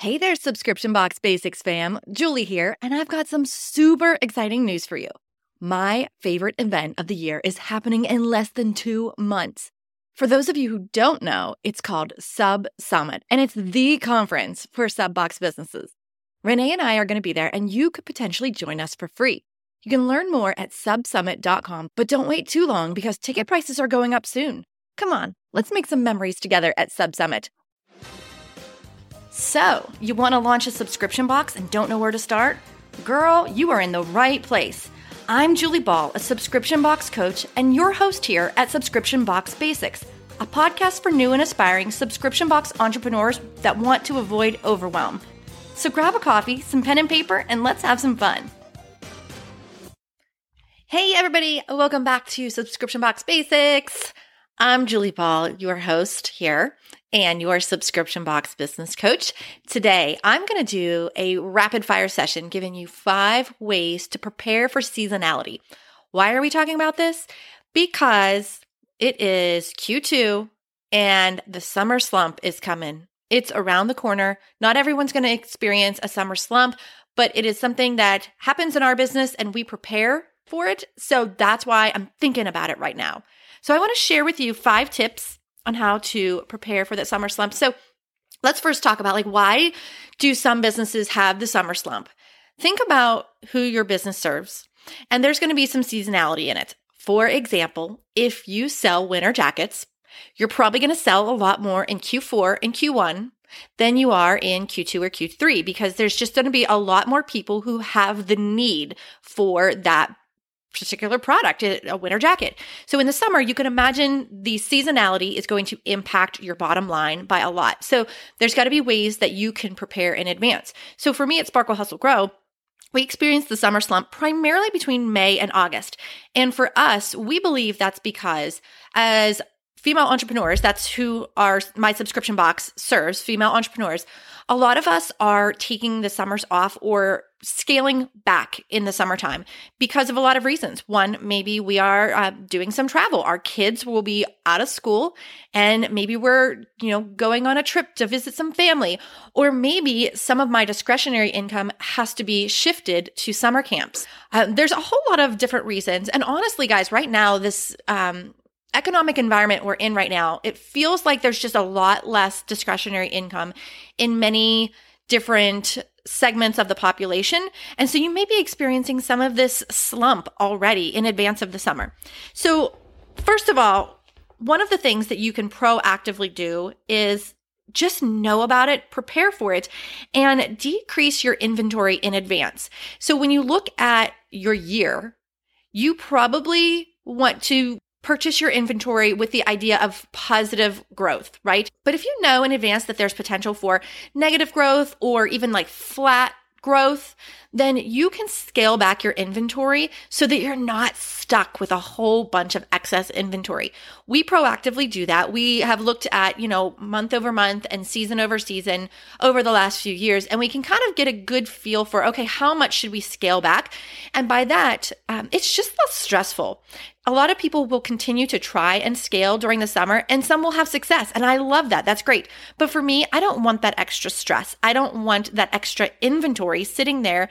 Hey there, Subscription Box Basics fam. Julie here, and I've got some super exciting news for you. My favorite event of the year is happening in less than two months. For those of you who don't know, it's called Sub Summit, and it's the conference for sub box businesses. Renee and I are going to be there, and you could potentially join us for free. You can learn more at subsummit.com, but don't wait too long because ticket prices are going up soon. Come on, let's make some memories together at Sub Summit. So, you want to launch a subscription box and don't know where to start? Girl, you are in the right place. I'm Julie Ball, a subscription box coach, and your host here at Subscription Box Basics, a podcast for new and aspiring subscription box entrepreneurs that want to avoid overwhelm. So grab a coffee, some pen and paper, and let's have some fun. Hey, everybody, welcome back to Subscription Box Basics. I'm Julie Ball, your host here and your subscription box business coach. Today, I'm going to do a rapid fire session giving you five ways to prepare for seasonality. Why are we talking about this? Because it is Q2 and the summer slump is coming. It's around the corner. Not everyone's going to experience a summer slump, but it is something that happens in our business and we prepare for it. So that's why I'm thinking about it right now. So I want to share with you five tips on how to prepare for that summer slump. So let's first talk about like why do some businesses have the summer slump? Think about who your business serves. And there's going to be some seasonality in it. For example, if you sell winter jackets, you're probably going to sell a lot more in Q4 and Q1 than you are in Q2 or Q3 because there's just going to be a lot more people who have the need for that particular product, a winter jacket. So in the summer, you can imagine the seasonality is going to impact your bottom line by a lot. So there's got to be ways that you can prepare in advance. So for me at Sparkle Hustle Grow, we experienced the summer slump primarily between May and August. And for us, we believe that's because as female entrepreneurs, that's who our my subscription box serves, female entrepreneurs. A lot of us are taking the summers off or scaling back in the summertime because of a lot of reasons. One, maybe we are uh, doing some travel. Our kids will be out of school and maybe we're, you know, going on a trip to visit some family. Or maybe some of my discretionary income has to be shifted to summer camps. Uh, there's a whole lot of different reasons. And honestly, guys, right now, this, um, economic environment we're in right now, it feels like there's just a lot less discretionary income in many different segments of the population. And so you may be experiencing some of this slump already in advance of the summer. So, first of all, one of the things that you can proactively do is just know about it, prepare for it, and decrease your inventory in advance. So, when you look at your year, you probably want to purchase your inventory with the idea of positive growth, right? But if you know in advance that there's potential for negative growth or even like flat growth, then you can scale back your inventory so that you're not stuck with a whole bunch of excess inventory. We proactively do that. We have looked at, you know, month over month and season over season over the last few years, and we can kind of get a good feel for, okay, how much should we scale back? And by that, um, it's just less stressful a lot of people will continue to try and scale during the summer and some will have success. And I love that. That's great. But for me, I don't want that extra stress. I don't want that extra inventory sitting there,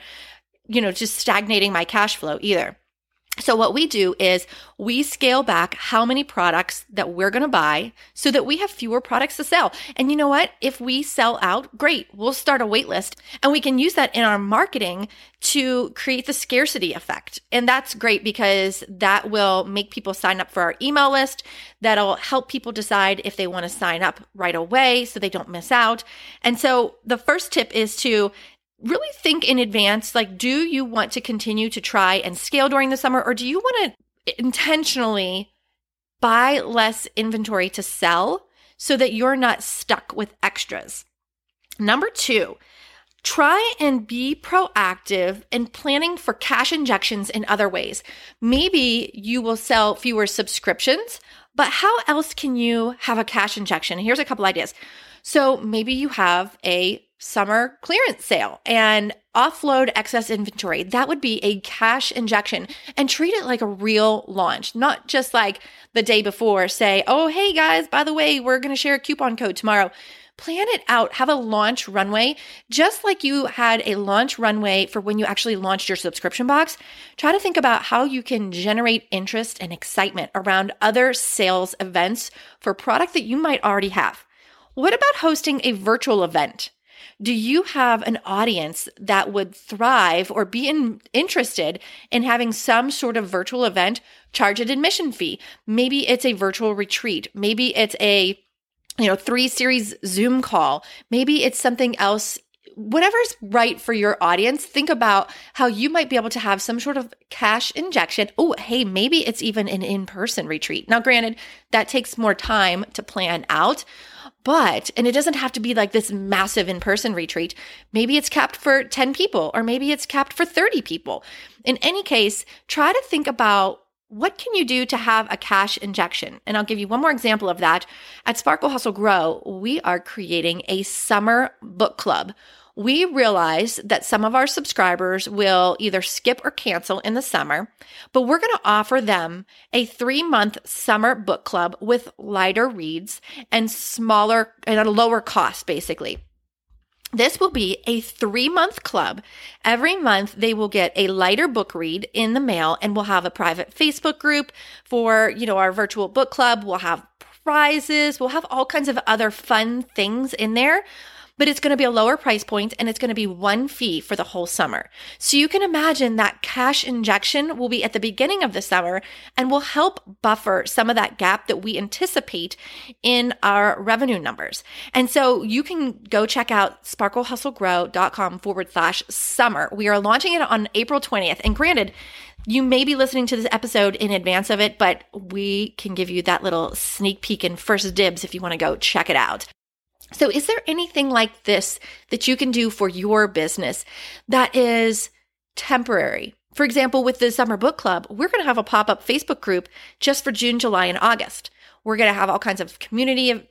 you know, just stagnating my cash flow either. So what we do is we scale back how many products that we're going to buy so that we have fewer products to sell. And you know what? If we sell out, great. We'll start a wait list and we can use that in our marketing to create the scarcity effect. And that's great because that will make people sign up for our email list. That'll help people decide if they want to sign up right away so they don't miss out. And so the first tip is to really think in advance like do you want to continue to try and scale during the summer or do you want to intentionally buy less inventory to sell so that you're not stuck with extras number 2 Try and be proactive in planning for cash injections in other ways. Maybe you will sell fewer subscriptions, but how else can you have a cash injection? Here's a couple ideas. So maybe you have a summer clearance sale and offload excess inventory. That would be a cash injection and treat it like a real launch, not just like the day before say, oh, hey guys, by the way, we're going to share a coupon code tomorrow. plan it out, have a launch runway, just like you had a launch runway for when you actually launched your subscription box. Try to think about how you can generate interest and excitement around other sales events for product that you might already have. What about hosting a virtual event? Do you have an audience that would thrive or be in, interested in having some sort of virtual event, charge an admission fee? Maybe it's a virtual retreat. Maybe it's a you know, three series Zoom call. Maybe it's something else whatever's right for your audience, think about how you might be able to have some sort of cash injection. Oh, hey, maybe it's even an in person retreat. Now, granted, that takes more time to plan out, but, and it doesn't have to be like this massive in person retreat. Maybe it's capped for 10 people, or maybe it's capped for 30 people. In any case, try to think about what can you do to have a cash injection? And I'll give you one more example of that. At Sparkle Hustle Grow, we are creating a summer book club we realize that some of our subscribers will either skip or cancel in the summer, but we're going to offer them a three month summer book club with lighter reads and smaller and a lower cost, basically. This will be a three month club. Every month, they will get a lighter book read in the mail, and we'll have a private Facebook group for, you know, our virtual book club. We'll have prizes. We'll have all kinds of other fun things in there but it's going to be a lower price point and it's going to be one fee for the whole summer. So you can imagine that cash injection will be at the beginning of the summer and will help buffer some of that gap that we anticipate in our revenue numbers. And so you can go check out sparklehustlegrow.com forward slash summer. We are launching it on April 20th. And granted, you may be listening to this episode in advance of it, but we can give you that little sneak peek and first dibs if you want to go check it out. So, is there anything like this that you can do for your business that is temporary? For example, with the Summer Book Club, we're going to have a pop up Facebook group just for June, July, and August. We're going to have all kinds of community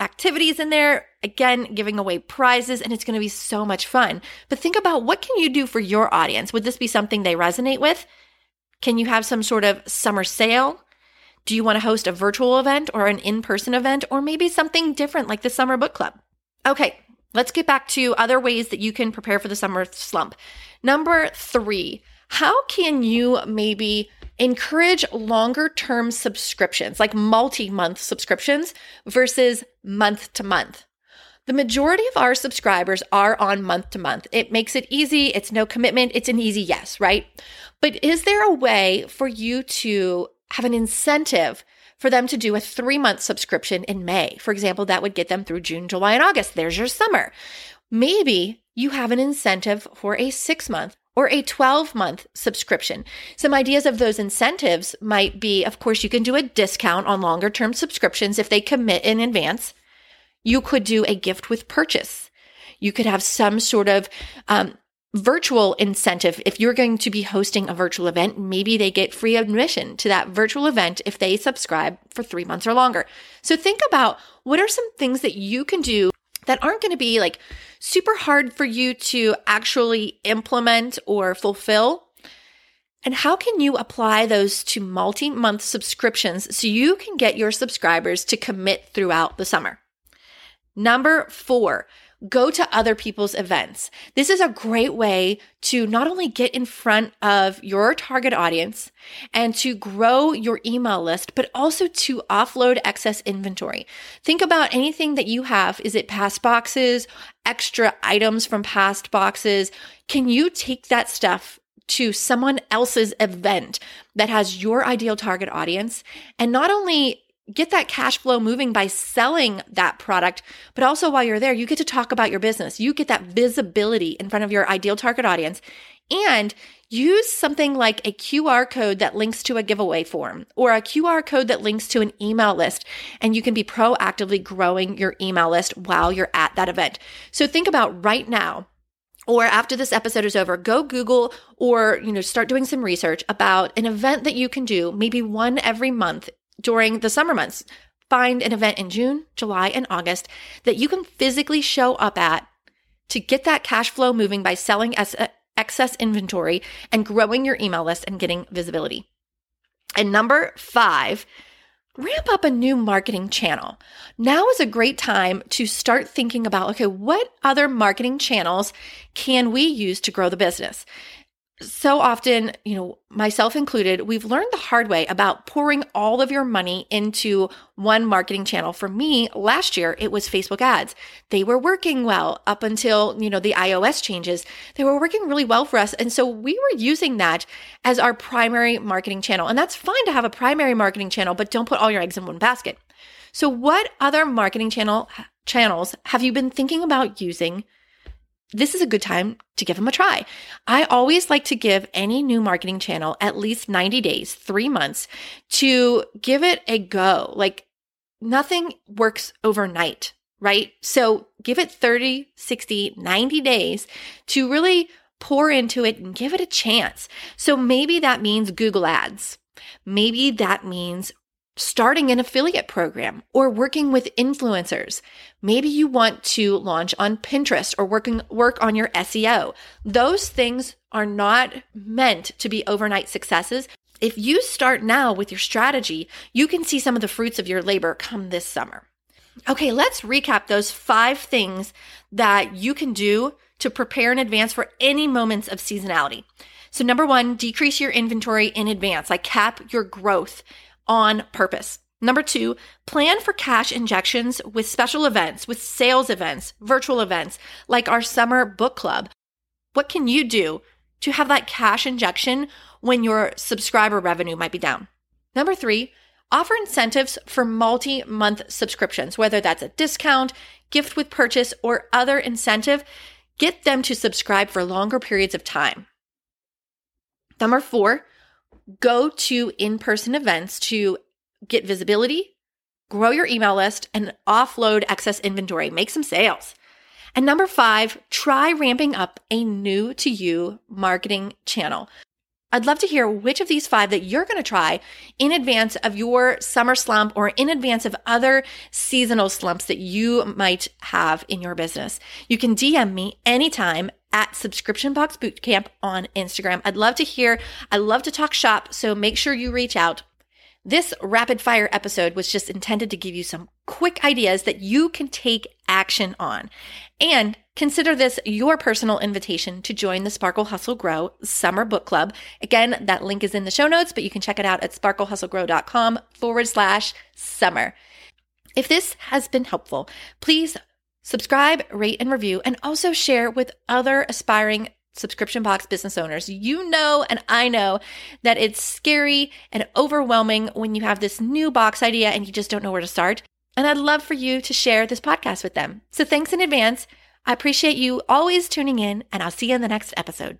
activities in there, again, giving away prizes, and it's going to be so much fun. But think about what can you do for your audience? Would this be something they resonate with? Can you have some sort of summer sale? Do you want to host a virtual event or an in person event or maybe something different like the summer book club? Okay, let's get back to other ways that you can prepare for the summer slump. Number three, how can you maybe encourage longer term subscriptions, like multi month subscriptions versus month to month? The majority of our subscribers are on month to month. It makes it easy. It's no commitment. It's an easy yes, right? But is there a way for you to have an incentive for them to do a three month subscription in May. For example, that would get them through June, July, and August. There's your summer. Maybe you have an incentive for a six month or a 12 month subscription. Some ideas of those incentives might be, of course, you can do a discount on longer term subscriptions if they commit in advance. You could do a gift with purchase. You could have some sort of um, virtual incentive. If you're going to be hosting a virtual event, maybe they get free admission to that virtual event if they subscribe for three months or longer. So think about what are some things that you can do that aren't going to be like super hard for you to actually implement or fulfill. And how can you apply those to multi month subscriptions so you can get your subscribers to commit throughout the summer? Number four, go to other people's events. This is a great way to not only get in front of your target audience and to grow your email list, but also to offload excess inventory. Think about anything that you have. Is it past boxes, extra items from past boxes? Can you take that stuff to someone else's event that has your ideal target audience and not only get that cash flow moving by selling that product. But also while you're there, you get to talk about your business. You get that visibility in front of your ideal target audience and use something like a QR code that links to a giveaway form or a QR code that links to an email list. And you can be proactively growing your email list while you're at that event. So think about right now or after this episode is over, go Google or, you know, start doing some research about an event that you can do, maybe one every month during the summer months. Find an event in June, July, and August that you can physically show up at to get that cash flow moving by selling excess inventory and growing your email list and getting visibility. And number five, ramp up a new marketing channel. Now is a great time to start thinking about okay, what other marketing channels can we use to grow the business? So often, you know, myself included, we've learned the hard way about pouring all of your money into one marketing channel. For me, last year, it was Facebook ads. They were working well up until, you know, the iOS changes. They were working really well for us. And so we were using that as our primary marketing channel. And that's fine to have a primary marketing channel, but don't put all your eggs in one basket. So what other marketing channel channels have you been thinking about using this is a good time to give them a try. I always like to give any new marketing channel at least 90 days, three months to give it a go. Like nothing works overnight, right? So give it 30, 60, 90 days to really pour into it and give it a chance. So maybe that means Google ads. Maybe that means starting an affiliate program or working with influencers. Maybe you want to launch on Pinterest or working work on your SEO. Those things are not meant to be overnight successes. If you start now with your strategy, you can see some of the fruits of your labor come this summer. Okay, let's recap those five things that you can do to prepare in advance for any moments of seasonality. So, number one, decrease your inventory in advance, like cap your growth on purpose. Number two, plan for cash injections with special events, with sales events, virtual events, like our summer book club. What can you do to have that cash injection when your subscriber revenue might be down? Number three, offer incentives for multi month subscriptions, whether that's a discount, gift with purchase, or other incentive. Get them to subscribe for longer periods of time. Number four, go to in person events to get visibility, grow your email list, and offload excess inventory. Make some sales. And number five, try ramping up a new to you marketing channel. I'd love to hear which of these five that you're going to try in advance of your summer slump or in advance of other seasonal slumps that you might have in your business. You can DM me anytime at Subscription Box Bootcamp on Instagram. I'd love to hear. I love to talk shop. So make sure you reach out. This rapid fire episode was just intended to give you some quick ideas that you can take action on. And consider this your personal invitation to join the Sparkle Hustle Grow Summer Book Club. Again, that link is in the show notes, but you can check it out at sparklehustlegrow.com forward slash summer. If this has been helpful, please Subscribe, rate, and review, and also share with other aspiring subscription box business owners. You know, and I know that it's scary and overwhelming when you have this new box idea and you just don't know where to start. And I'd love for you to share this podcast with them. So thanks in advance. I appreciate you always tuning in, and I'll see you in the next episode.